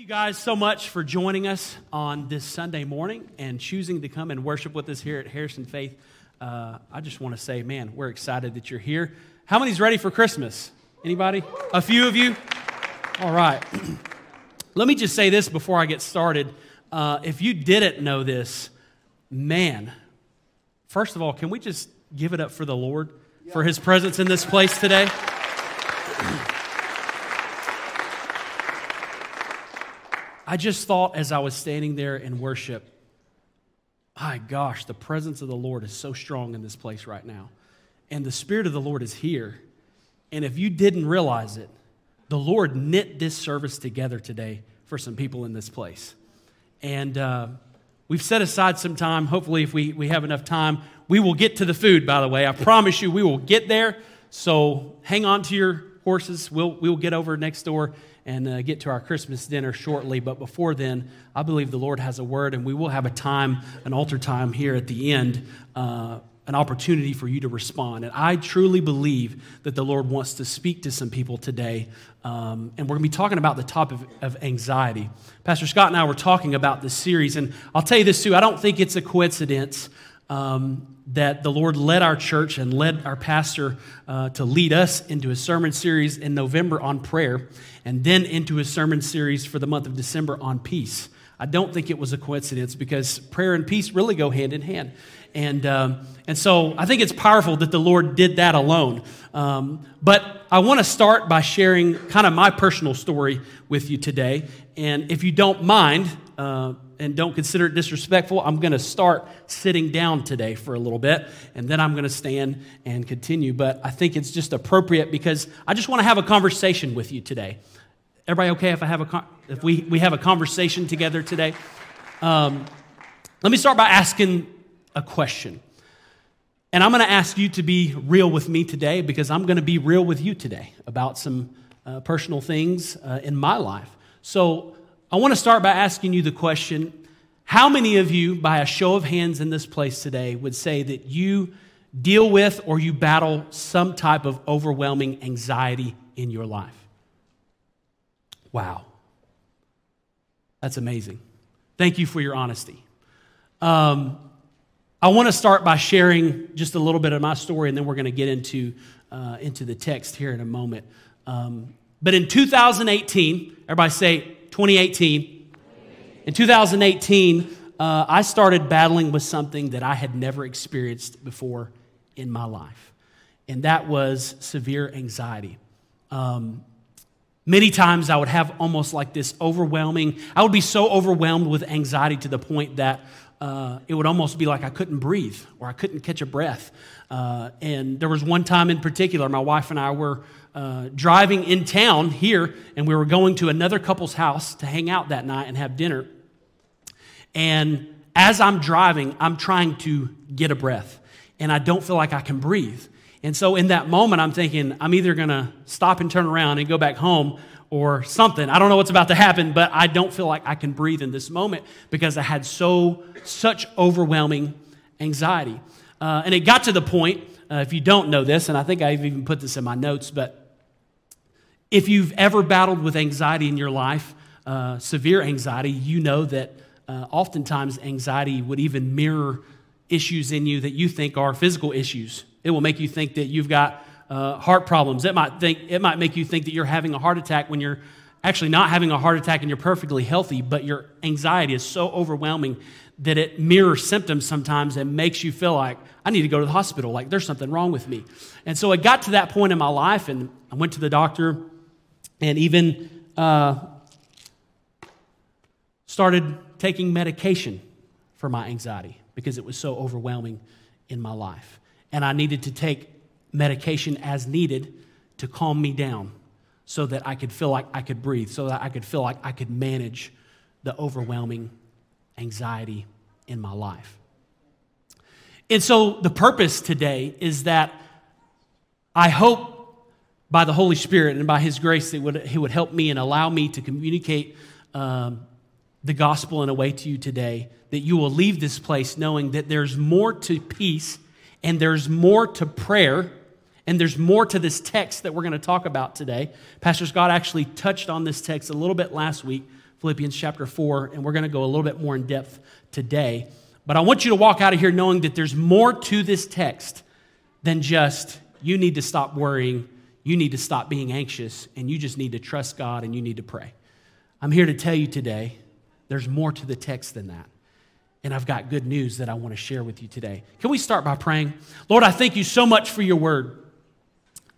you guys so much for joining us on this Sunday morning and choosing to come and worship with us here at Harrison Faith. Uh, I just want to say, man, we're excited that you're here. How many's ready for Christmas? Anybody? A few of you? All right. Let me just say this before I get started. Uh, if you didn't know this, man, first of all, can we just give it up for the Lord for his presence in this place today? I just thought as I was standing there in worship, my gosh, the presence of the Lord is so strong in this place right now. And the Spirit of the Lord is here. And if you didn't realize it, the Lord knit this service together today for some people in this place. And uh, we've set aside some time. Hopefully, if we, we have enough time, we will get to the food, by the way. I promise you, we will get there. So hang on to your horses. We'll, we'll get over next door and uh, get to our Christmas dinner shortly. But before then, I believe the Lord has a word, and we will have a time, an altar time here at the end, uh, an opportunity for you to respond. And I truly believe that the Lord wants to speak to some people today. Um, and we're going to be talking about the topic of, of anxiety. Pastor Scott and I were talking about this series, and I'll tell you this too I don't think it's a coincidence. Um, that the Lord led our church and led our pastor uh, to lead us into a sermon series in November on prayer and then into a sermon series for the month of December on peace. I don't think it was a coincidence because prayer and peace really go hand in hand. And, um, and so I think it's powerful that the Lord did that alone. Um, but I want to start by sharing kind of my personal story with you today. And if you don't mind, uh, and don't consider it disrespectful, I'm going to start sitting down today for a little bit, and then I'm going to stand and continue. But I think it's just appropriate because I just want to have a conversation with you today. Everybody okay if I have a if we, we have a conversation together today? Um, let me start by asking a question. And I'm going to ask you to be real with me today because I'm going to be real with you today about some uh, personal things uh, in my life. So I want to start by asking you the question How many of you, by a show of hands in this place today, would say that you deal with or you battle some type of overwhelming anxiety in your life? Wow. That's amazing. Thank you for your honesty. Um, I want to start by sharing just a little bit of my story, and then we're going to get into, uh, into the text here in a moment. Um, but in 2018, everybody say 2018. In 2018, uh, I started battling with something that I had never experienced before in my life, and that was severe anxiety. Um, many times I would have almost like this overwhelming, I would be so overwhelmed with anxiety to the point that uh, it would almost be like I couldn't breathe or I couldn't catch a breath. Uh, and there was one time in particular, my wife and I were uh, driving in town here, and we were going to another couple's house to hang out that night and have dinner. And as I'm driving, I'm trying to get a breath, and I don't feel like I can breathe. And so in that moment, I'm thinking, I'm either going to stop and turn around and go back home or something. I don't know what's about to happen, but I don't feel like I can breathe in this moment because I had so, such overwhelming anxiety. Uh, and it got to the point, uh, if you don't know this, and I think I've even put this in my notes, but if you've ever battled with anxiety in your life, uh, severe anxiety, you know that uh, oftentimes anxiety would even mirror issues in you that you think are physical issues. It will make you think that you've got uh, heart problems. It might, think, it might make you think that you're having a heart attack when you're actually not having a heart attack and you're perfectly healthy, but your anxiety is so overwhelming that it mirrors symptoms sometimes and makes you feel like, I need to go to the hospital, like there's something wrong with me. And so it got to that point in my life, and I went to the doctor and even uh, started taking medication for my anxiety because it was so overwhelming in my life. And I needed to take medication as needed to calm me down so that I could feel like I could breathe, so that I could feel like I could manage the overwhelming anxiety in my life. And so the purpose today is that I hope by the Holy Spirit and by His grace, that would, He would help me and allow me to communicate um, the gospel in a way to you today that you will leave this place knowing that there's more to peace and there's more to prayer and there's more to this text that we're going to talk about today. Pastor Scott actually touched on this text a little bit last week Philippians chapter 4, and we're going to go a little bit more in depth today. But I want you to walk out of here knowing that there's more to this text than just you need to stop worrying, you need to stop being anxious, and you just need to trust God and you need to pray. I'm here to tell you today there's more to the text than that. And I've got good news that I want to share with you today. Can we start by praying? Lord, I thank you so much for your word.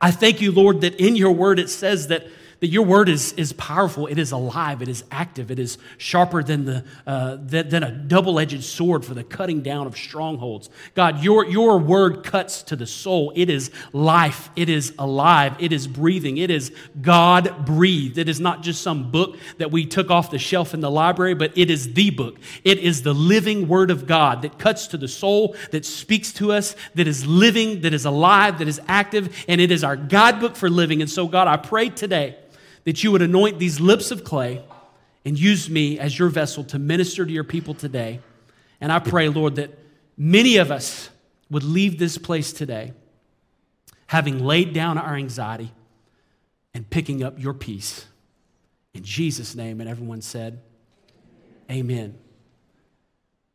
I thank you, Lord, that in your word it says that that your word is, is powerful, it is alive, it is active, it is sharper than, the, uh, than, than a double edged sword for the cutting down of strongholds. God, your, your word cuts to the soul. It is life, it is alive, it is breathing, it is God breathed. It is not just some book that we took off the shelf in the library, but it is the book. It is the living word of God that cuts to the soul, that speaks to us, that is living, that is alive, that is active, and it is our guidebook for living. And so, God, I pray today that you would anoint these lips of clay and use me as your vessel to minister to your people today. And I pray, Lord, that many of us would leave this place today having laid down our anxiety and picking up your peace. In Jesus' name, and everyone said, Amen.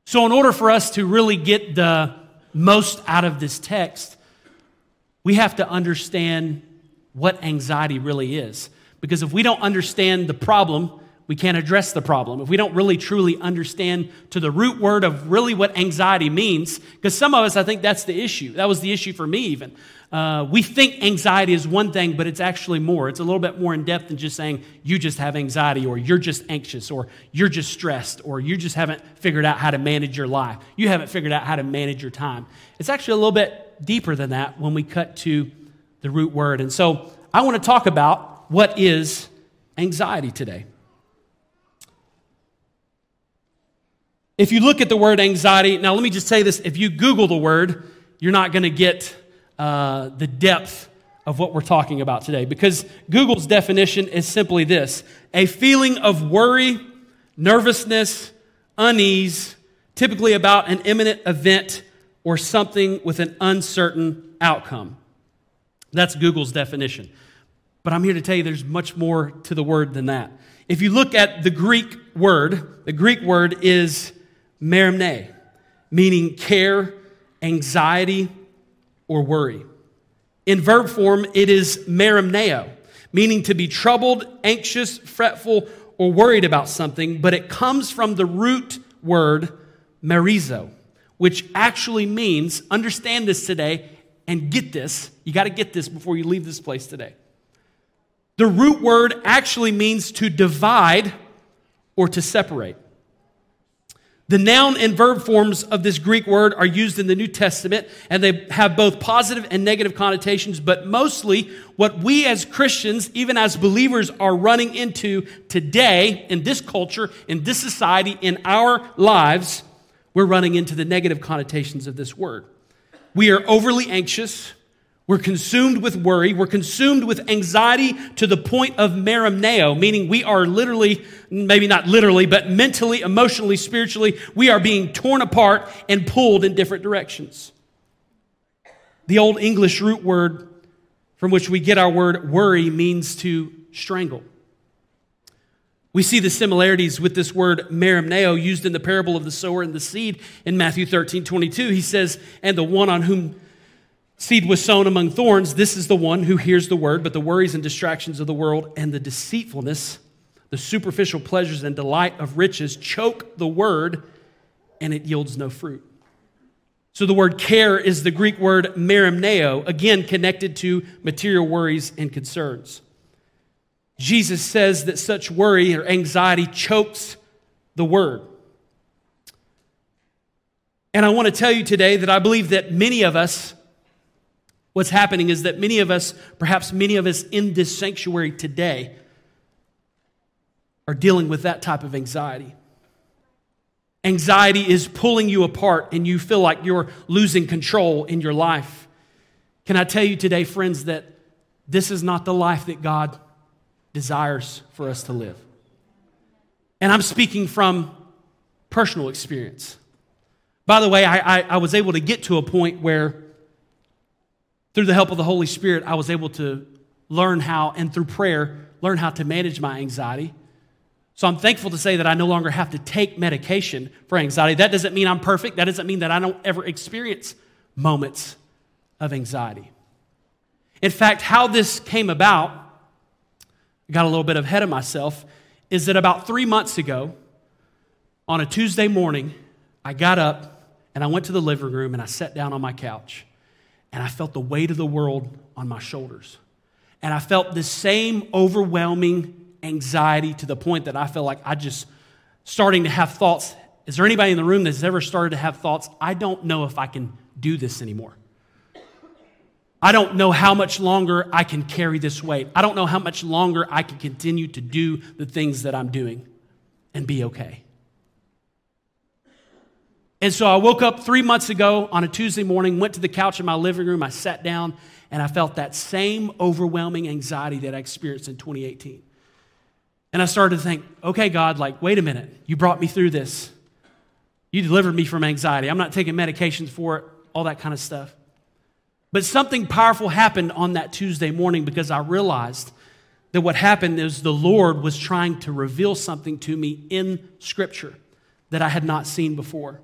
So, in order for us to really get the most out of this text, we have to understand what anxiety really is. Because if we don't understand the problem, we can't address the problem. If we don't really truly understand to the root word of really what anxiety means, because some of us, I think that's the issue. That was the issue for me, even. Uh, we think anxiety is one thing, but it's actually more. It's a little bit more in depth than just saying you just have anxiety, or you're just anxious, or you're just stressed, or you just haven't figured out how to manage your life. You haven't figured out how to manage your time. It's actually a little bit deeper than that when we cut to the root word. And so I want to talk about what is anxiety today? If you look at the word anxiety, now let me just say this if you Google the word, you're not going to get uh, the depth of what we're talking about today because Google's definition is simply this a feeling of worry, nervousness, unease, typically about an imminent event or something with an uncertain outcome. That's Google's definition. But I'm here to tell you there's much more to the word than that. If you look at the Greek word, the Greek word is merimne, meaning care, anxiety, or worry. In verb form, it is merimneo, meaning to be troubled, anxious, fretful, or worried about something, but it comes from the root word merizo, which actually means, understand this today and get this. You got to get this before you leave this place today. The root word actually means to divide or to separate. The noun and verb forms of this Greek word are used in the New Testament, and they have both positive and negative connotations. But mostly, what we as Christians, even as believers, are running into today in this culture, in this society, in our lives, we're running into the negative connotations of this word. We are overly anxious. We're consumed with worry. We're consumed with anxiety to the point of merimneo, meaning we are literally, maybe not literally, but mentally, emotionally, spiritually, we are being torn apart and pulled in different directions. The Old English root word from which we get our word worry means to strangle. We see the similarities with this word merimneo used in the parable of the sower and the seed in Matthew 13 22. He says, And the one on whom Seed was sown among thorns. This is the one who hears the word, but the worries and distractions of the world and the deceitfulness, the superficial pleasures and delight of riches choke the word, and it yields no fruit. So the word care is the Greek word merimneo, again connected to material worries and concerns. Jesus says that such worry or anxiety chokes the word. And I want to tell you today that I believe that many of us What's happening is that many of us, perhaps many of us in this sanctuary today, are dealing with that type of anxiety. Anxiety is pulling you apart and you feel like you're losing control in your life. Can I tell you today, friends, that this is not the life that God desires for us to live? And I'm speaking from personal experience. By the way, I, I, I was able to get to a point where through the help of the Holy Spirit, I was able to learn how, and through prayer, learn how to manage my anxiety So I'm thankful to say that I no longer have to take medication for anxiety. That doesn't mean I'm perfect. That doesn't mean that I don't ever experience moments of anxiety. In fact, how this came about, I got a little bit ahead of myself, is that about three months ago, on a Tuesday morning, I got up and I went to the living room and I sat down on my couch and I felt the weight of the world on my shoulders. And I felt the same overwhelming anxiety to the point that I felt like I just starting to have thoughts. Is there anybody in the room that's ever started to have thoughts? I don't know if I can do this anymore. I don't know how much longer I can carry this weight. I don't know how much longer I can continue to do the things that I'm doing and be okay. And so I woke up three months ago on a Tuesday morning, went to the couch in my living room, I sat down, and I felt that same overwhelming anxiety that I experienced in 2018. And I started to think, okay, God, like, wait a minute. You brought me through this. You delivered me from anxiety. I'm not taking medications for it, all that kind of stuff. But something powerful happened on that Tuesday morning because I realized that what happened is the Lord was trying to reveal something to me in Scripture that I had not seen before.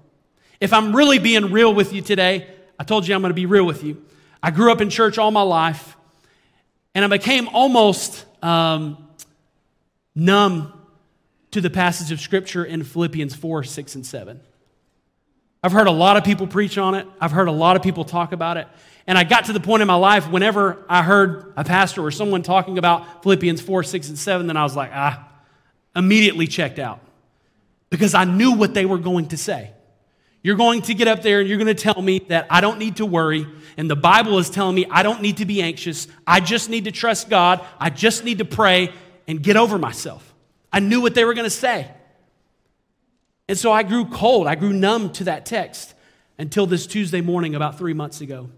If I'm really being real with you today, I told you I'm going to be real with you. I grew up in church all my life, and I became almost um, numb to the passage of Scripture in Philippians 4, 6, and 7. I've heard a lot of people preach on it, I've heard a lot of people talk about it. And I got to the point in my life whenever I heard a pastor or someone talking about Philippians 4, 6, and 7, then I was like, ah, immediately checked out because I knew what they were going to say. You're going to get up there and you're going to tell me that I don't need to worry. And the Bible is telling me I don't need to be anxious. I just need to trust God. I just need to pray and get over myself. I knew what they were going to say. And so I grew cold. I grew numb to that text until this Tuesday morning, about three months ago,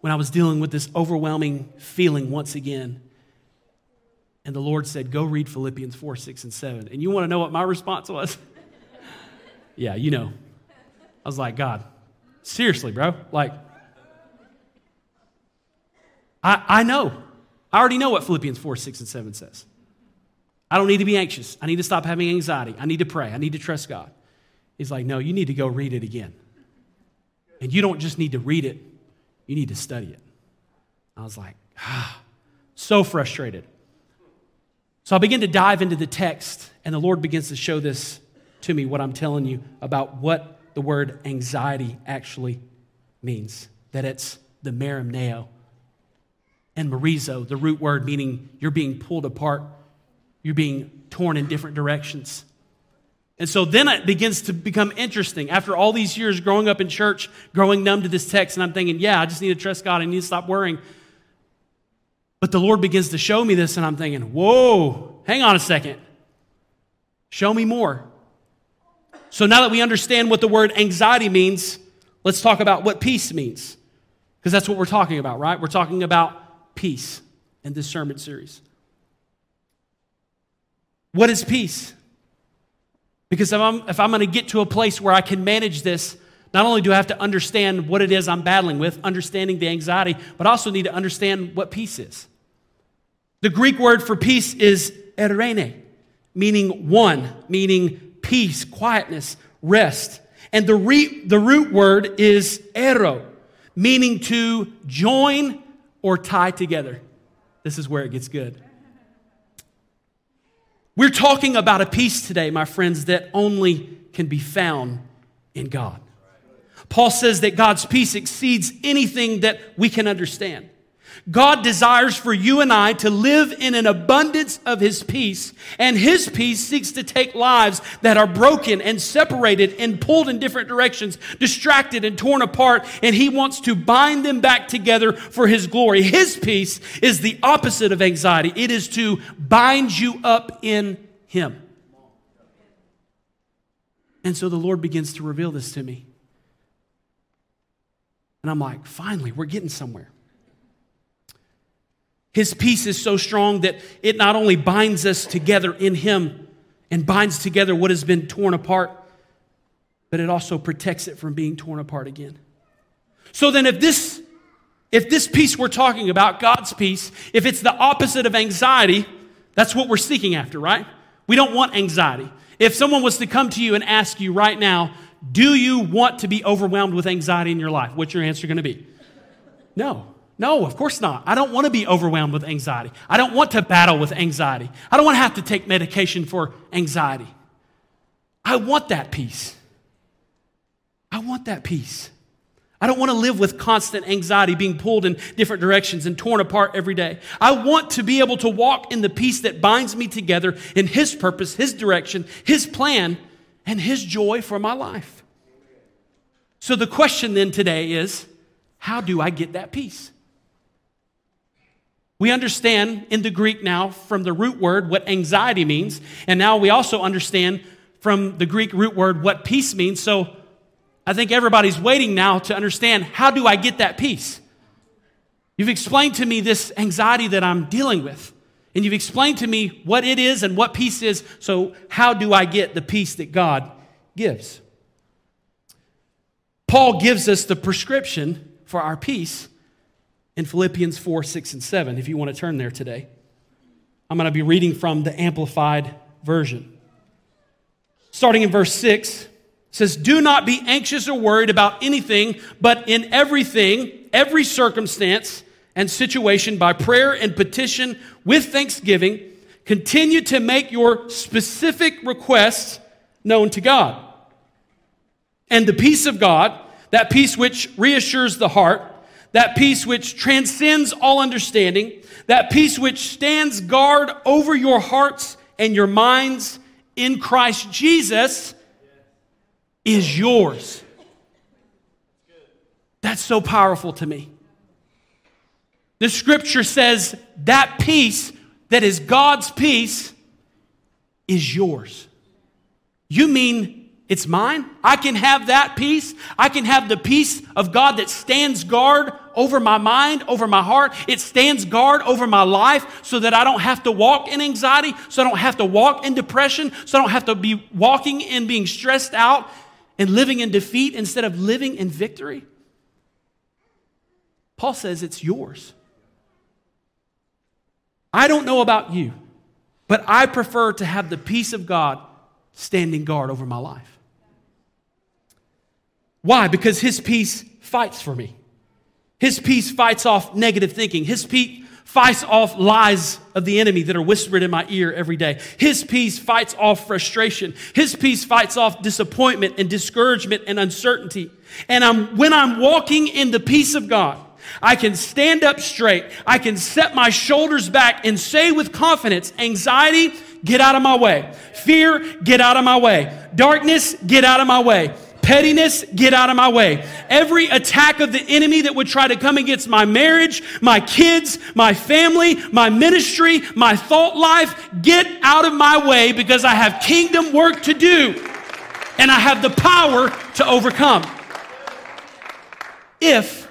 when I was dealing with this overwhelming feeling once again. And the Lord said, Go read Philippians 4, 6, and 7. And you want to know what my response was? yeah, you know. I was like, God, seriously, bro? Like, I, I know. I already know what Philippians 4, 6, and 7 says. I don't need to be anxious. I need to stop having anxiety. I need to pray. I need to trust God. He's like, no, you need to go read it again. And you don't just need to read it, you need to study it. I was like, ah, so frustrated. So I begin to dive into the text, and the Lord begins to show this to me, what I'm telling you about what the word anxiety actually means. That it's the merimneo and merizo, the root word meaning you're being pulled apart, you're being torn in different directions. And so then it begins to become interesting. After all these years growing up in church, growing numb to this text, and I'm thinking, yeah, I just need to trust God. I need to stop worrying. But the Lord begins to show me this, and I'm thinking, whoa, hang on a second. Show me more. So now that we understand what the word anxiety means, let's talk about what peace means. Because that's what we're talking about, right? We're talking about peace in this sermon series. What is peace? Because if I'm, if I'm going to get to a place where I can manage this, not only do I have to understand what it is I'm battling with, understanding the anxiety, but I also need to understand what peace is. The Greek word for peace is erene, meaning one, meaning peace, quietness, rest. And the, re, the root word is ero, meaning to join or tie together. This is where it gets good. We're talking about a peace today, my friends, that only can be found in God. Paul says that God's peace exceeds anything that we can understand. God desires for you and I to live in an abundance of His peace, and His peace seeks to take lives that are broken and separated and pulled in different directions, distracted and torn apart, and He wants to bind them back together for His glory. His peace is the opposite of anxiety, it is to bind you up in Him. And so the Lord begins to reveal this to me. And I'm like, finally, we're getting somewhere. His peace is so strong that it not only binds us together in Him and binds together what has been torn apart, but it also protects it from being torn apart again. So then, if this if this peace we're talking about, God's peace, if it's the opposite of anxiety, that's what we're seeking after, right? We don't want anxiety. If someone was to come to you and ask you right now, do you want to be overwhelmed with anxiety in your life? What's your answer going to be? No. No, of course not. I don't want to be overwhelmed with anxiety. I don't want to battle with anxiety. I don't want to have to take medication for anxiety. I want that peace. I want that peace. I don't want to live with constant anxiety, being pulled in different directions and torn apart every day. I want to be able to walk in the peace that binds me together in His purpose, His direction, His plan, and His joy for my life. So the question then today is how do I get that peace? We understand in the Greek now from the root word what anxiety means, and now we also understand from the Greek root word what peace means. So I think everybody's waiting now to understand how do I get that peace? You've explained to me this anxiety that I'm dealing with, and you've explained to me what it is and what peace is. So, how do I get the peace that God gives? Paul gives us the prescription for our peace in Philippians 4, 6, and 7, if you want to turn there today. I'm going to be reading from the Amplified Version. Starting in verse 6, says, Do not be anxious or worried about anything, but in everything, every circumstance and situation, by prayer and petition with thanksgiving, continue to make your specific requests known to God. And the peace of God, that peace which reassures the heart, that peace which transcends all understanding, that peace which stands guard over your hearts and your minds in Christ Jesus is yours. That's so powerful to me. The scripture says that peace that is God's peace is yours. You mean it's mine? I can have that peace. I can have the peace of God that stands guard over my mind, over my heart. It stands guard over my life so that I don't have to walk in anxiety, so I don't have to walk in depression, so I don't have to be walking and being stressed out and living in defeat instead of living in victory? Paul says it's yours. I don't know about you, but I prefer to have the peace of God standing guard over my life. Why? Because his peace fights for me. His peace fights off negative thinking. His peace fights off lies of the enemy that are whispered in my ear every day. His peace fights off frustration. His peace fights off disappointment and discouragement and uncertainty. And I'm, when I'm walking in the peace of God, I can stand up straight. I can set my shoulders back and say with confidence, anxiety, get out of my way. Fear, get out of my way. Darkness, get out of my way. Pettiness, get out of my way. Every attack of the enemy that would try to come against my marriage, my kids, my family, my ministry, my thought life, get out of my way because I have kingdom work to do and I have the power to overcome. If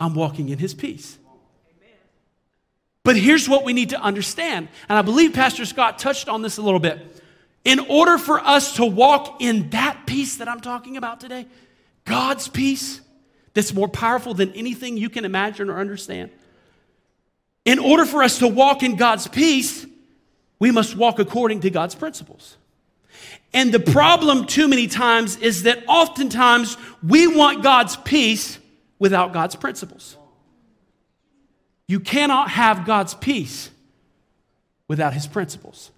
I'm walking in his peace. But here's what we need to understand, and I believe Pastor Scott touched on this a little bit. In order for us to walk in that peace that I'm talking about today, God's peace that's more powerful than anything you can imagine or understand. In order for us to walk in God's peace, we must walk according to God's principles. And the problem too many times is that oftentimes we want God's peace without God's principles. You cannot have God's peace without his principles.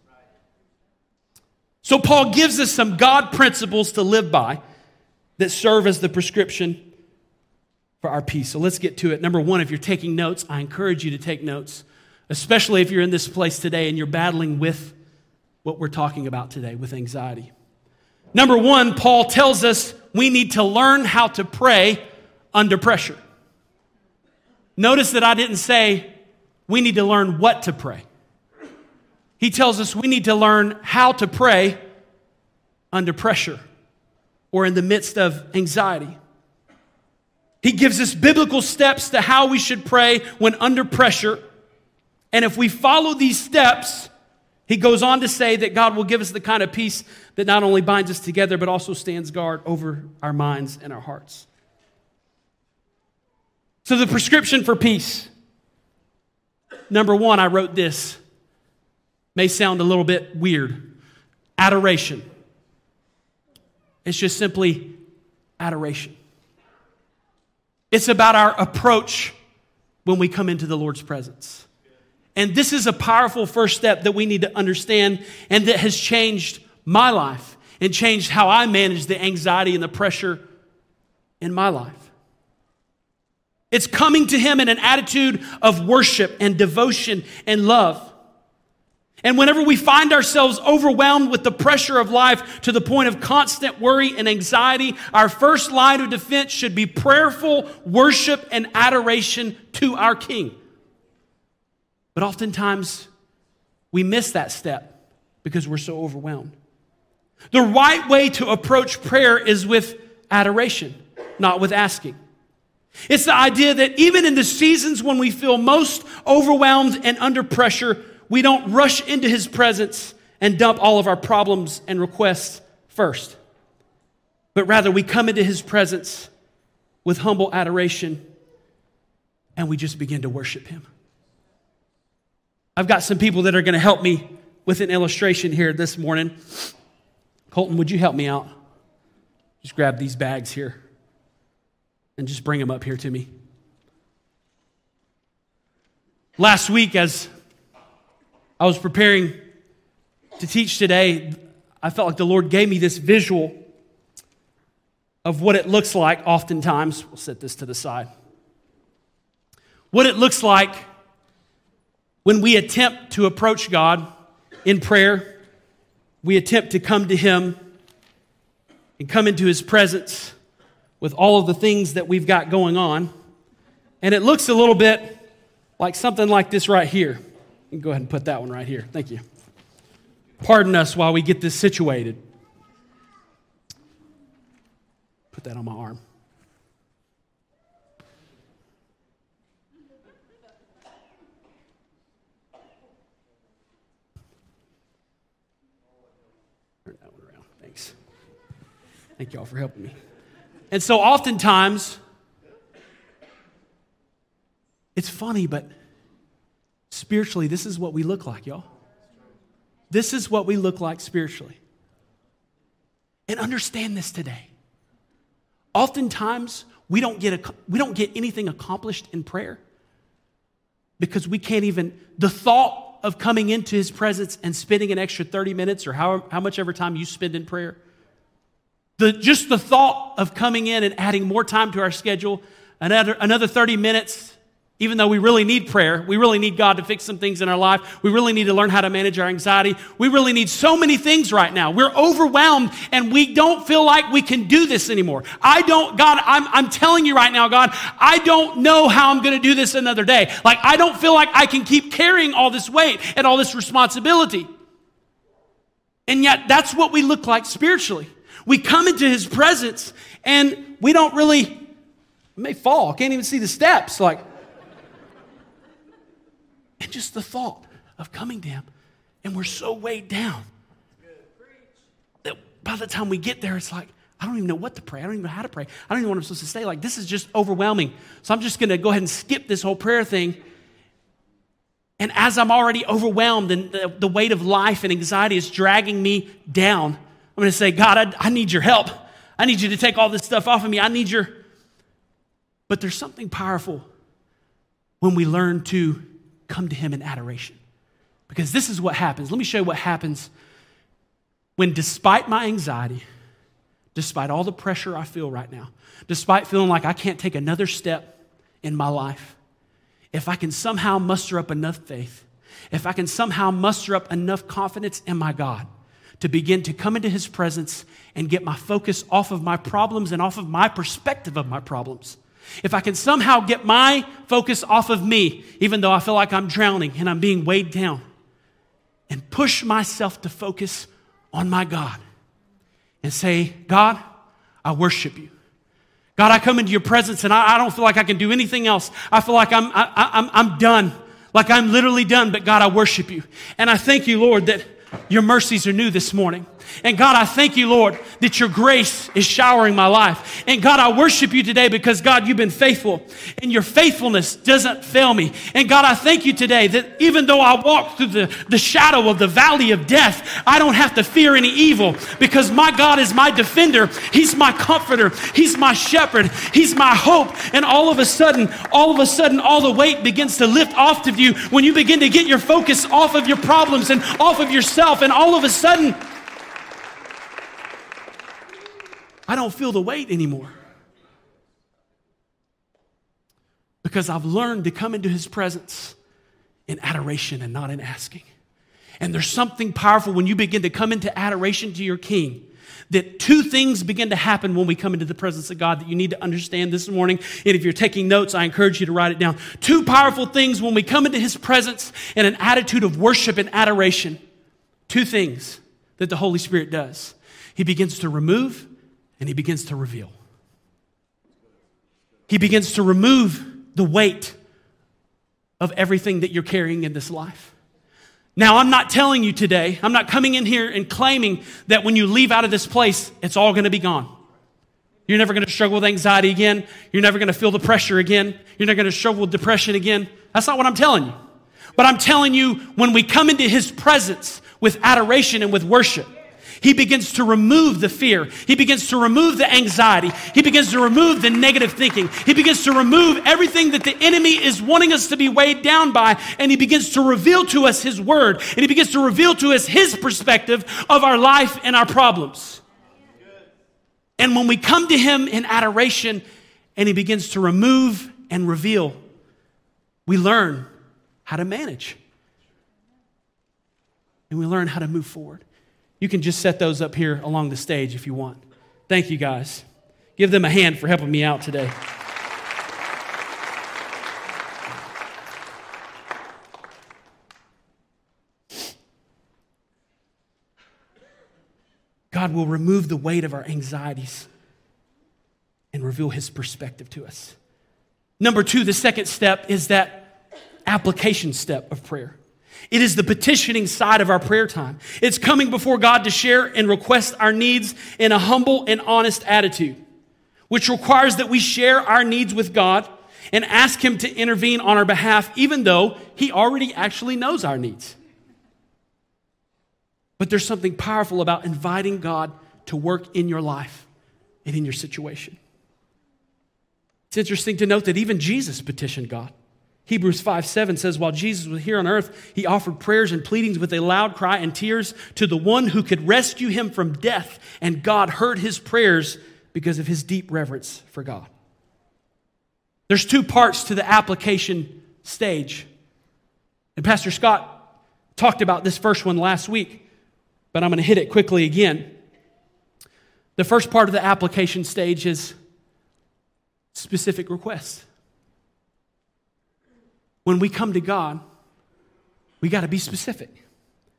So, Paul gives us some God principles to live by that serve as the prescription for our peace. So, let's get to it. Number one, if you're taking notes, I encourage you to take notes, especially if you're in this place today and you're battling with what we're talking about today with anxiety. Number one, Paul tells us we need to learn how to pray under pressure. Notice that I didn't say we need to learn what to pray. He tells us we need to learn how to pray under pressure or in the midst of anxiety. He gives us biblical steps to how we should pray when under pressure. And if we follow these steps, he goes on to say that God will give us the kind of peace that not only binds us together, but also stands guard over our minds and our hearts. So, the prescription for peace number one, I wrote this may sound a little bit weird, adoration. It's just simply adoration. It's about our approach when we come into the Lord's presence. And this is a powerful first step that we need to understand and that has changed my life and changed how I manage the anxiety and the pressure in my life. It's coming to Him in an attitude of worship and devotion and love. And whenever we find ourselves overwhelmed with the pressure of life to the point of constant worry and anxiety, our first line of defense should be prayerful worship and adoration to our King. But oftentimes, we miss that step because we're so overwhelmed. The right way to approach prayer is with adoration, not with asking. It's the idea that even in the seasons when we feel most overwhelmed and under pressure, we don't rush into his presence and dump all of our problems and requests first. But rather, we come into his presence with humble adoration and we just begin to worship him. I've got some people that are going to help me with an illustration here this morning. Colton, would you help me out? Just grab these bags here and just bring them up here to me. Last week, as I was preparing to teach today, I felt like the Lord gave me this visual of what it looks like oftentimes. We'll set this to the side. What it looks like when we attempt to approach God in prayer, we attempt to come to Him and come into His presence with all of the things that we've got going on. And it looks a little bit like something like this right here. Go ahead and put that one right here. Thank you. Pardon us while we get this situated. Put that on my arm. Turn that one around. Thanks. Thank y'all for helping me. And so oftentimes, it's funny, but spiritually, this is what we look like, y'all. This is what we look like spiritually. And understand this today. Oftentimes, we don't get, a, we don't get anything accomplished in prayer because we can't even, the thought of coming into his presence and spending an extra 30 minutes or how, how much ever time you spend in prayer, the, just the thought of coming in and adding more time to our schedule, another, another 30 minutes, even though we really need prayer, we really need God to fix some things in our life. We really need to learn how to manage our anxiety. We really need so many things right now. We're overwhelmed and we don't feel like we can do this anymore. I don't, God, I'm, I'm telling you right now, God, I don't know how I'm going to do this another day. Like, I don't feel like I can keep carrying all this weight and all this responsibility. And yet, that's what we look like spiritually. We come into his presence and we don't really, may fall, can't even see the steps. Like, and just the thought of coming to him, and we're so weighed down that by the time we get there, it's like, I don't even know what to pray. I don't even know how to pray. I don't even know what I'm supposed to say. Like, this is just overwhelming. So I'm just going to go ahead and skip this whole prayer thing. And as I'm already overwhelmed and the, the weight of life and anxiety is dragging me down, I'm going to say, God, I, I need your help. I need you to take all this stuff off of me. I need your. But there's something powerful when we learn to come to Him in adoration. Because this is what happens. Let me show you what happens when, despite my anxiety, despite all the pressure I feel right now, despite feeling like I can't take another step in my life, if I can somehow muster up enough faith, if I can somehow muster up enough confidence in my God to begin to come into his presence and get my focus off of my problems and off of my perspective of my problems. If I can somehow get my focus off of me, even though I feel like I'm drowning and I'm being weighed down, and push myself to focus on my God and say, God, I worship you. God, I come into your presence and I, I don't feel like I can do anything else. I feel like I'm, I, I'm, I'm done, like I'm literally done, but God, I worship you. And I thank you, Lord, that your mercies are new this morning. And God, I thank you, Lord, that your grace is showering my life. And God, I worship you today because, God, you've been faithful and your faithfulness doesn't fail me. And God, I thank you today that even though I walk through the, the shadow of the valley of death, I don't have to fear any evil because my God is my defender. He's my comforter. He's my shepherd. He's my hope. And all of a sudden, all of a sudden, all the weight begins to lift off of you when you begin to get your focus off of your problems and off of yourself. And all of a sudden, I don't feel the weight anymore. Because I've learned to come into his presence in adoration and not in asking. And there's something powerful when you begin to come into adoration to your king. That two things begin to happen when we come into the presence of God that you need to understand this morning. And if you're taking notes, I encourage you to write it down. Two powerful things when we come into His presence in an attitude of worship and adoration. Two things that the Holy Spirit does He begins to remove and He begins to reveal. He begins to remove the weight of everything that you're carrying in this life. Now, I'm not telling you today, I'm not coming in here and claiming that when you leave out of this place, it's all going to be gone. You're never going to struggle with anxiety again. You're never going to feel the pressure again. You're never going to struggle with depression again. That's not what I'm telling you. But I'm telling you, when we come into His presence with adoration and with worship, he begins to remove the fear. He begins to remove the anxiety. He begins to remove the negative thinking. He begins to remove everything that the enemy is wanting us to be weighed down by. And he begins to reveal to us his word. And he begins to reveal to us his perspective of our life and our problems. And when we come to him in adoration and he begins to remove and reveal, we learn how to manage. And we learn how to move forward. You can just set those up here along the stage if you want. Thank you, guys. Give them a hand for helping me out today. God will remove the weight of our anxieties and reveal his perspective to us. Number two, the second step is that application step of prayer. It is the petitioning side of our prayer time. It's coming before God to share and request our needs in a humble and honest attitude, which requires that we share our needs with God and ask Him to intervene on our behalf, even though He already actually knows our needs. But there's something powerful about inviting God to work in your life and in your situation. It's interesting to note that even Jesus petitioned God. Hebrews 5 7 says, While Jesus was here on earth, he offered prayers and pleadings with a loud cry and tears to the one who could rescue him from death, and God heard his prayers because of his deep reverence for God. There's two parts to the application stage. And Pastor Scott talked about this first one last week, but I'm going to hit it quickly again. The first part of the application stage is specific requests when we come to God, we got to be specific.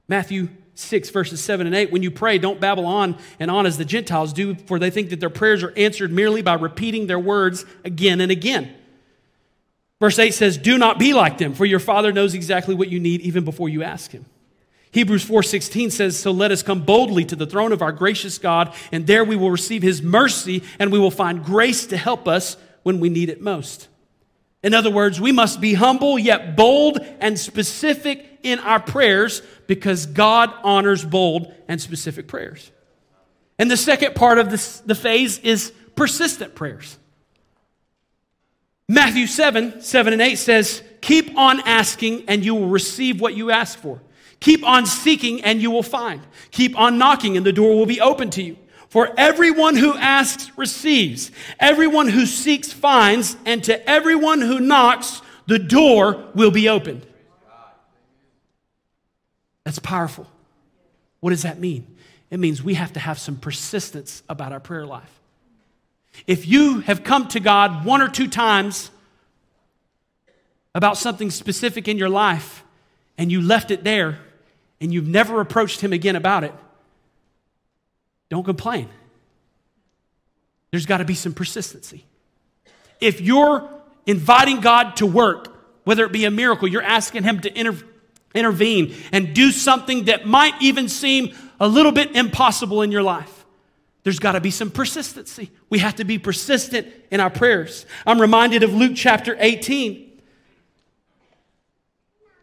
Matthew 6, verses 7 and 8. When you pray, don't babble on and on as the Gentiles do, for they think that their prayers are answered merely by repeating their words again and again. Verse 8 says, Do not be like them, for your Father knows exactly what you need even before you ask Him. Hebrews 4:16 says, "So let us come boldly to the throne of our gracious God, and there we will receive his mercy and we will find grace to help us when we need it most." In other words, we must be humble yet bold and specific in our prayers because God honors bold and specific prayers. And the second part of this, the phase is persistent prayers. Matthew 7, 7 and 8 says, Keep on asking and you will receive what you ask for. Keep on seeking and you will find. Keep on knocking and the door will be open to you. For everyone who asks receives, everyone who seeks finds, and to everyone who knocks, the door will be opened. That's powerful. What does that mean? It means we have to have some persistence about our prayer life. If you have come to God one or two times about something specific in your life and you left it there and you've never approached Him again about it, don't complain. There's got to be some persistency. If you're inviting God to work, whether it be a miracle, you're asking Him to inter- intervene and do something that might even seem a little bit impossible in your life, there's got to be some persistency. We have to be persistent in our prayers. I'm reminded of Luke chapter 18.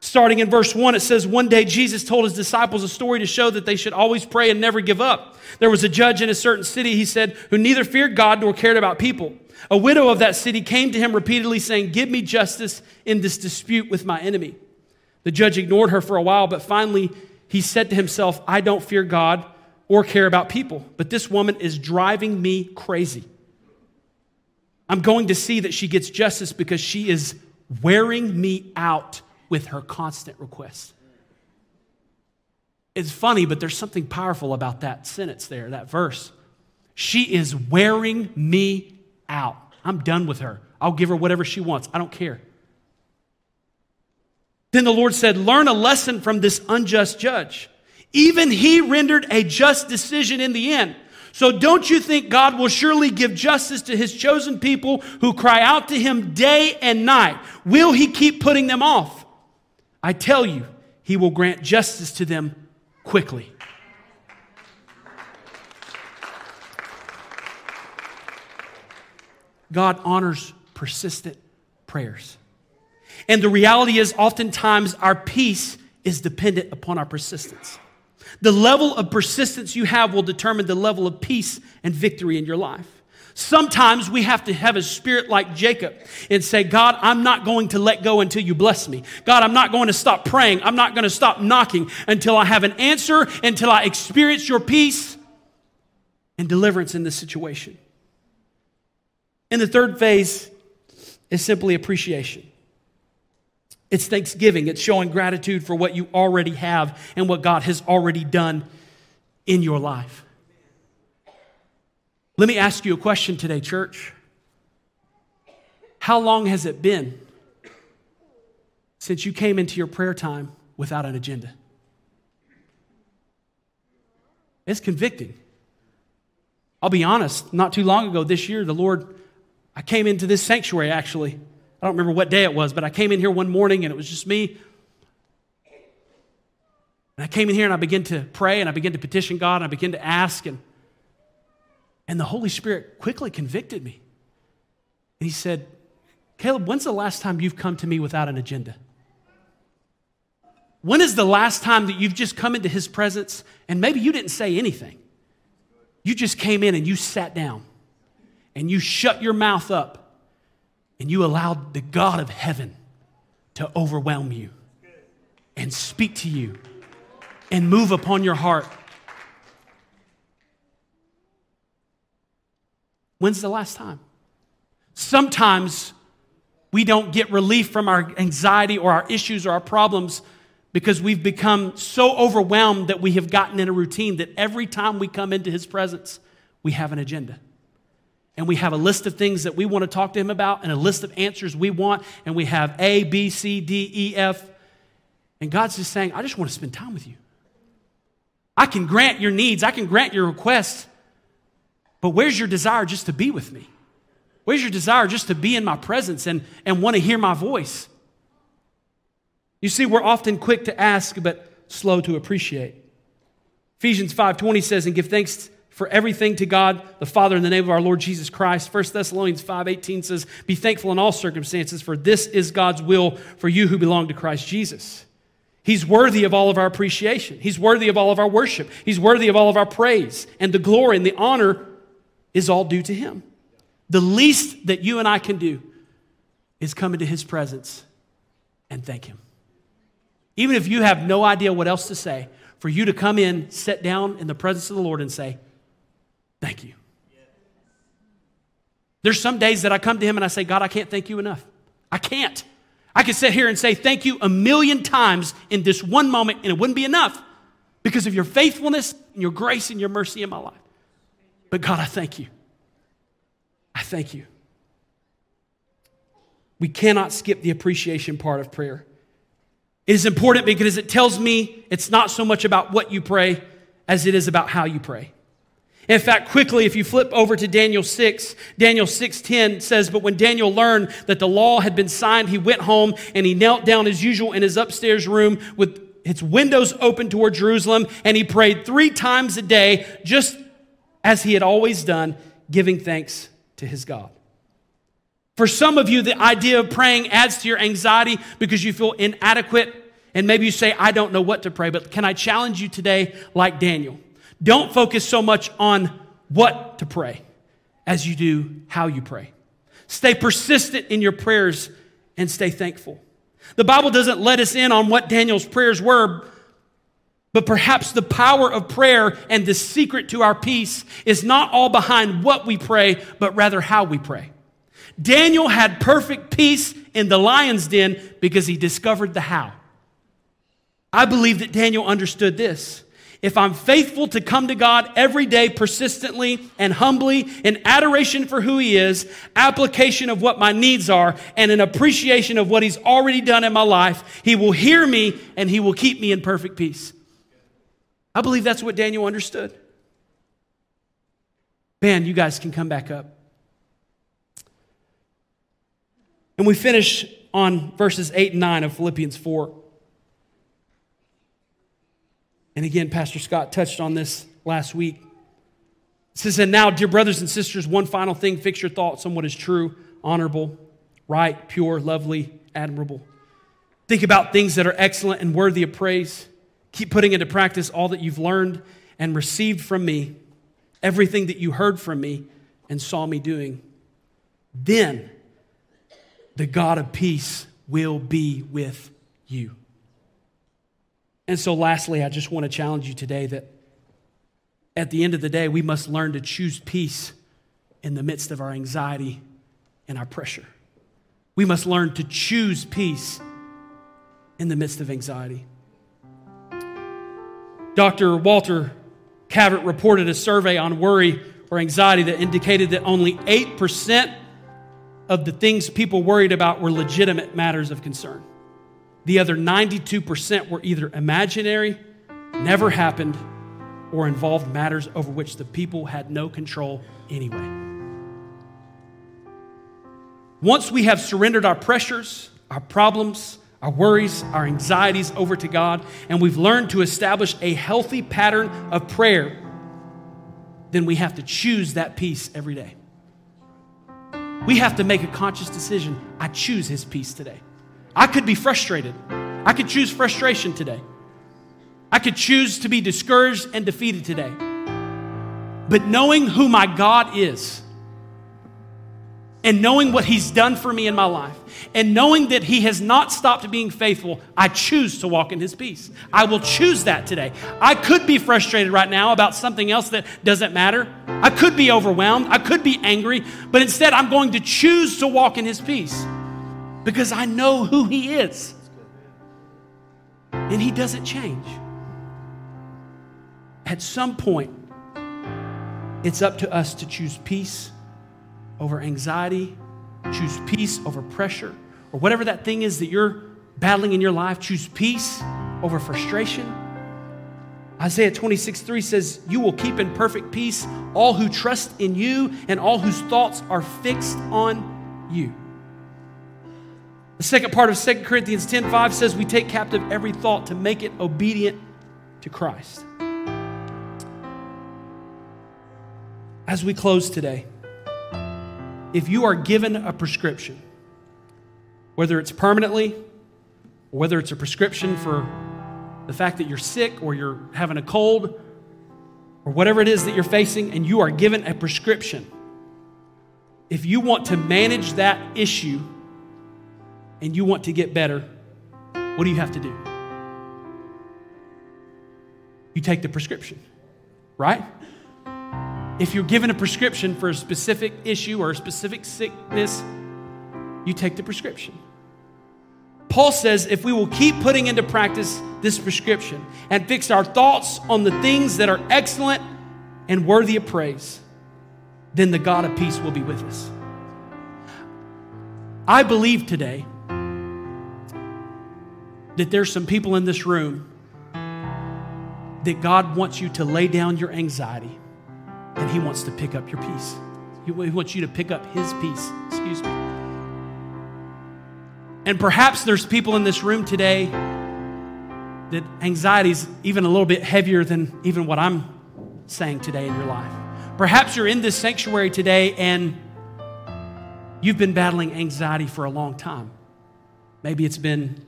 Starting in verse 1, it says, One day Jesus told his disciples a story to show that they should always pray and never give up. There was a judge in a certain city, he said, who neither feared God nor cared about people. A widow of that city came to him repeatedly, saying, Give me justice in this dispute with my enemy. The judge ignored her for a while, but finally he said to himself, I don't fear God or care about people, but this woman is driving me crazy. I'm going to see that she gets justice because she is wearing me out with her constant requests. It's funny, but there's something powerful about that sentence there, that verse. She is wearing me out. I'm done with her. I'll give her whatever she wants. I don't care. Then the Lord said, Learn a lesson from this unjust judge. Even he rendered a just decision in the end. So don't you think God will surely give justice to his chosen people who cry out to him day and night? Will he keep putting them off? I tell you, he will grant justice to them quickly. God honors persistent prayers. And the reality is, oftentimes, our peace is dependent upon our persistence. The level of persistence you have will determine the level of peace and victory in your life. Sometimes we have to have a spirit like Jacob and say, God, I'm not going to let go until you bless me. God, I'm not going to stop praying. I'm not going to stop knocking until I have an answer, until I experience your peace and deliverance in this situation. And the third phase is simply appreciation. It's thanksgiving, it's showing gratitude for what you already have and what God has already done in your life. Let me ask you a question today, church. How long has it been since you came into your prayer time without an agenda? It's convicting. I'll be honest, not too long ago this year, the Lord, I came into this sanctuary actually. I don't remember what day it was, but I came in here one morning and it was just me. And I came in here and I began to pray and I began to petition God and I began to ask and and the Holy Spirit quickly convicted me. And he said, Caleb, when's the last time you've come to me without an agenda? When is the last time that you've just come into his presence and maybe you didn't say anything? You just came in and you sat down and you shut your mouth up and you allowed the God of heaven to overwhelm you and speak to you and move upon your heart When's the last time? Sometimes we don't get relief from our anxiety or our issues or our problems because we've become so overwhelmed that we have gotten in a routine that every time we come into His presence, we have an agenda. And we have a list of things that we want to talk to Him about and a list of answers we want. And we have A, B, C, D, E, F. And God's just saying, I just want to spend time with you. I can grant your needs, I can grant your requests, but where's your desire just to be with me? Where's your desire just to be in my presence and, and want to hear my voice? You see, we're often quick to ask, but slow to appreciate. Ephesians 5:20 says, and give thanks for everything to God the Father in the name of our Lord Jesus Christ. 1 Thessalonians 5:18 says, Be thankful in all circumstances, for this is God's will for you who belong to Christ Jesus. He's worthy of all of our appreciation. He's worthy of all of our worship. He's worthy of all of our praise and the glory and the honor is all due to Him. The least that you and I can do is come into His presence and thank Him. Even if you have no idea what else to say, for you to come in, sit down in the presence of the Lord and say, Thank you. There's some days that I come to Him and I say, God, I can't thank you enough. I can't. I could sit here and say thank you a million times in this one moment, and it wouldn't be enough because of your faithfulness and your grace and your mercy in my life. But God, I thank you. I thank you. We cannot skip the appreciation part of prayer. It is important because it tells me it's not so much about what you pray as it is about how you pray. In fact, quickly, if you flip over to Daniel 6, Daniel 6:10 says, But when Daniel learned that the law had been signed, he went home and he knelt down as usual in his upstairs room with its windows open toward Jerusalem, and he prayed three times a day, just as he had always done, giving thanks to his God. For some of you, the idea of praying adds to your anxiety because you feel inadequate. And maybe you say, I don't know what to pray, but can I challenge you today, like Daniel? Don't focus so much on what to pray as you do how you pray. Stay persistent in your prayers and stay thankful. The Bible doesn't let us in on what Daniel's prayers were, but perhaps the power of prayer and the secret to our peace is not all behind what we pray, but rather how we pray. Daniel had perfect peace in the lion's den because he discovered the how. I believe that Daniel understood this. If I'm faithful to come to God every day persistently and humbly in adoration for who He is, application of what my needs are, and an appreciation of what He's already done in my life, He will hear me and He will keep me in perfect peace. I believe that's what Daniel understood. Man, you guys can come back up. And we finish on verses 8 and 9 of Philippians 4. And again, Pastor Scott touched on this last week. It says, And now, dear brothers and sisters, one final thing fix your thoughts on what is true, honorable, right, pure, lovely, admirable. Think about things that are excellent and worthy of praise. Keep putting into practice all that you've learned and received from me, everything that you heard from me and saw me doing. Then the God of peace will be with you. And so, lastly, I just want to challenge you today that at the end of the day, we must learn to choose peace in the midst of our anxiety and our pressure. We must learn to choose peace in the midst of anxiety. Dr. Walter Cavert reported a survey on worry or anxiety that indicated that only 8% of the things people worried about were legitimate matters of concern. The other 92% were either imaginary, never happened, or involved matters over which the people had no control anyway. Once we have surrendered our pressures, our problems, our worries, our anxieties over to God, and we've learned to establish a healthy pattern of prayer, then we have to choose that peace every day. We have to make a conscious decision. I choose His peace today. I could be frustrated. I could choose frustration today. I could choose to be discouraged and defeated today. But knowing who my God is, and knowing what He's done for me in my life, and knowing that He has not stopped being faithful, I choose to walk in His peace. I will choose that today. I could be frustrated right now about something else that doesn't matter. I could be overwhelmed. I could be angry, but instead, I'm going to choose to walk in His peace because I know who He is. And He doesn't change. At some point, it's up to us to choose peace over anxiety, choose peace over pressure, or whatever that thing is that you're battling in your life. Choose peace over frustration. Isaiah 26, 3 says, You will keep in perfect peace all who trust in you and all whose thoughts are fixed on you. The second part of 2 Corinthians 10 5 says, We take captive every thought to make it obedient to Christ. As we close today, if you are given a prescription, whether it's permanently or whether it's a prescription for the fact that you're sick or you're having a cold or whatever it is that you're facing, and you are given a prescription, if you want to manage that issue, and you want to get better, what do you have to do? You take the prescription, right? If you're given a prescription for a specific issue or a specific sickness, you take the prescription. Paul says if we will keep putting into practice this prescription and fix our thoughts on the things that are excellent and worthy of praise, then the God of peace will be with us. I believe today that there's some people in this room that God wants you to lay down your anxiety and He wants to pick up your peace. He wants you to pick up His peace. Excuse me. And perhaps there's people in this room today that anxiety is even a little bit heavier than even what I'm saying today in your life. Perhaps you're in this sanctuary today and you've been battling anxiety for a long time. Maybe it's been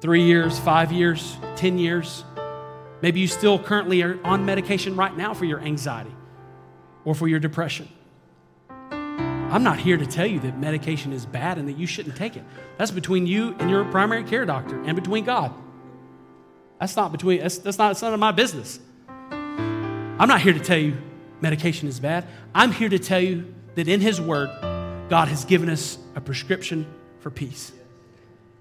three years, five years, 10 years. Maybe you still currently are on medication right now for your anxiety or for your depression. I'm not here to tell you that medication is bad and that you shouldn't take it. That's between you and your primary care doctor and between God. That's not between that's, that's not it's none of my business. I'm not here to tell you medication is bad. I'm here to tell you that in his word, God has given us a prescription for peace.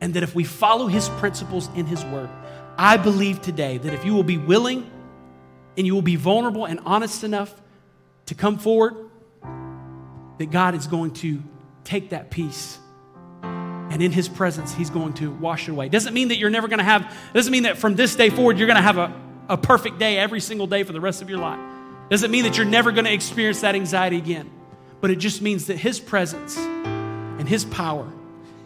And that if we follow his principles in his word, I believe today that if you will be willing and you will be vulnerable and honest enough to come forward, that God is going to take that peace. And in his presence he's going to wash it away. Doesn't mean that you're never going to have doesn't mean that from this day forward you're going to have a, a perfect day every single day for the rest of your life. Doesn't mean that you're never going to experience that anxiety again. But it just means that his presence and his power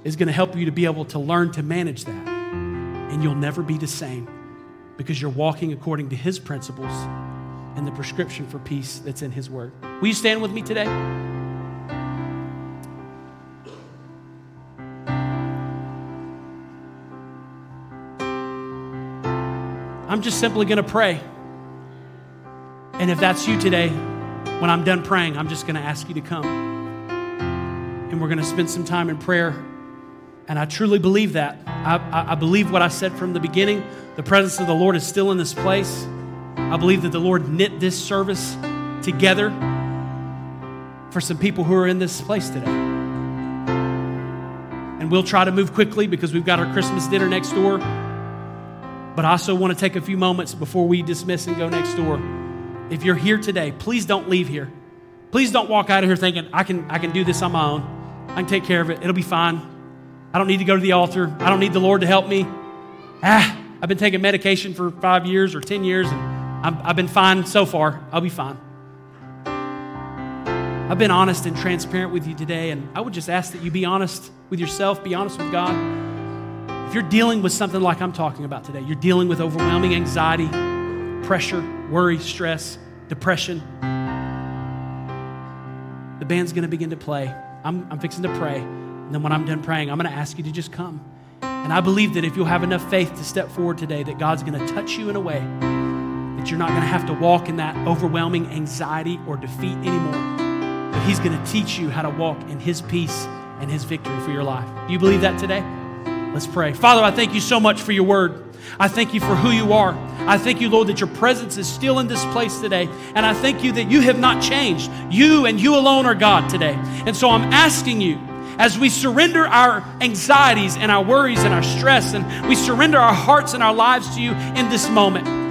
is going to help you to be able to learn to manage that. And you'll never be the same because you're walking according to his principles and the prescription for peace that's in his word will you stand with me today I'm just simply going to pray. And if that's you today, when I'm done praying, I'm just going to ask you to come. And we're going to spend some time in prayer. And I truly believe that. I, I, I, believe what I said from the beginning. The presence of the Lord is still in this place. I believe that the Lord knit this service together for some people who are in this place today. And we'll try to move quickly because we've got our Christmas dinner next door. But I also want to take a few moments before we dismiss and go next door. If you're here today, please don't leave here. Please don't walk out of here thinking, I can, I can do this on my own. I can take care of it. It'll be fine. I don't need to go to the altar. I don't need the Lord to help me. Ah, I've been taking medication for five years or 10 years, and i have been fine so far. I'll be fine. I've been honest and transparent with you today, and I would just ask that you be honest with yourself, be honest with God If you're dealing with something like I'm talking about today, you're dealing with overwhelming anxiety, pressure, worry, stress, depression, the band's going to begin to play. I'm, I'm fixing to pray. And then when I'm done praying, I'm going to ask you to just come. And I believe that if you'll have enough faith to step forward today, that God's going to touch you in a way that you're not going to have to walk in that overwhelming anxiety or defeat anymore. But He's going to teach you how to walk in His peace and His victory for your life. Do you believe that today? Let's pray. Father, I thank you so much for your word. I thank you for who you are. I thank you, Lord, that your presence is still in this place today. And I thank you that you have not changed. You and you alone are God today. And so I'm asking you, as we surrender our anxieties and our worries and our stress, and we surrender our hearts and our lives to you in this moment,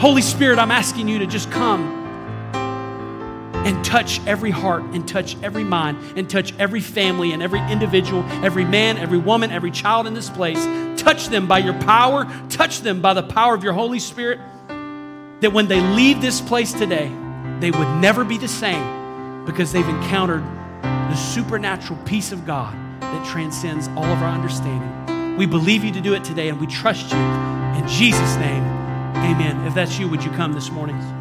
Holy Spirit, I'm asking you to just come and touch every heart and touch every mind and touch every family and every individual, every man, every woman, every child in this place. Touch them by your power, touch them by the power of your Holy Spirit, that when they leave this place today, they would never be the same because they've encountered the supernatural peace of God that transcends all of our understanding. We believe you to do it today and we trust you. In Jesus' name, amen. If that's you, would you come this morning?